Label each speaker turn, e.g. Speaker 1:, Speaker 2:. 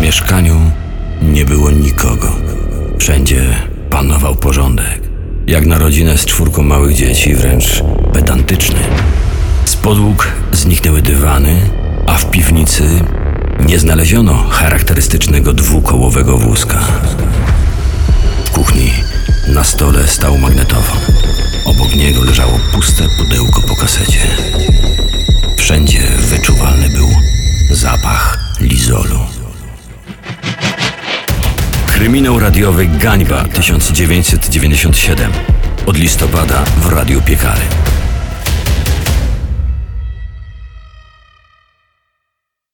Speaker 1: W mieszkaniu nie było nikogo. Wszędzie panował porządek. Jak na rodzinę z czwórką małych dzieci, wręcz pedantyczny. Z podłóg zniknęły dywany, a w piwnicy nie znaleziono charakterystycznego dwukołowego wózka. W kuchni na stole stał magnetofon. Obok niego leżało puste pudełko po kasecie. Wszędzie wyczuwalny był zapach lizolu. Kryminał radiowy Gańba 1997 od listopada w Radiu Piekary.